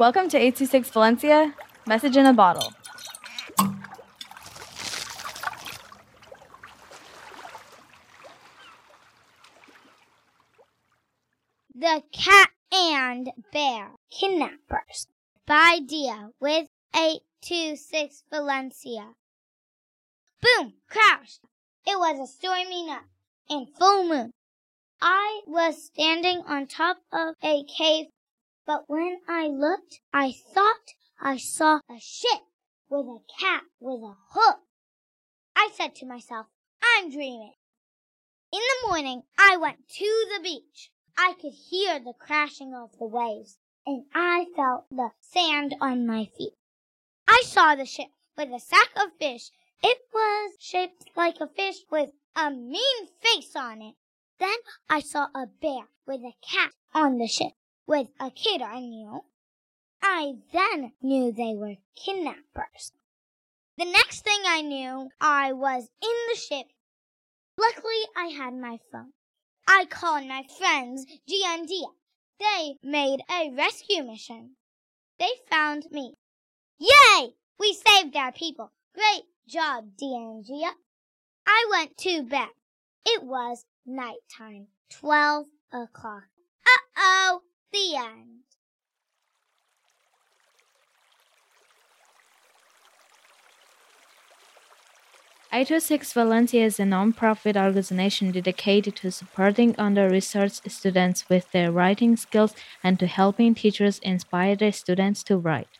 Welcome to 826 Valencia, message in a bottle. The Cat and Bear Kidnappers by Diya with 826 Valencia. Boom! Crash! It was a stormy night and full moon. I was standing on top of a cave, but when I looked, I thought I saw a ship with a cat with a hook. I said to myself, I'm dreaming. In the morning, I went to the beach. I could hear the crashing of the waves, and I felt the sand on my feet. I saw the ship with a sack of fish. It was shaped like a fish with a mean face on it. Then I saw a bear with a cat on the ship with a kid I knew. I then knew they were kidnappers. The next thing I knew, I was in the ship. Luckily, I had my phone. I called my friends Gia and Dia. They made a rescue mission. They found me. Yay! We saved our people. Great job, Dia and Gia. I went to bed. It was nighttime, twelve o'clock. Uh-oh, the end. 826 Valencia is a non-profit organization dedicated to supporting under-researched students with their writing skills and to helping teachers inspire their students to write.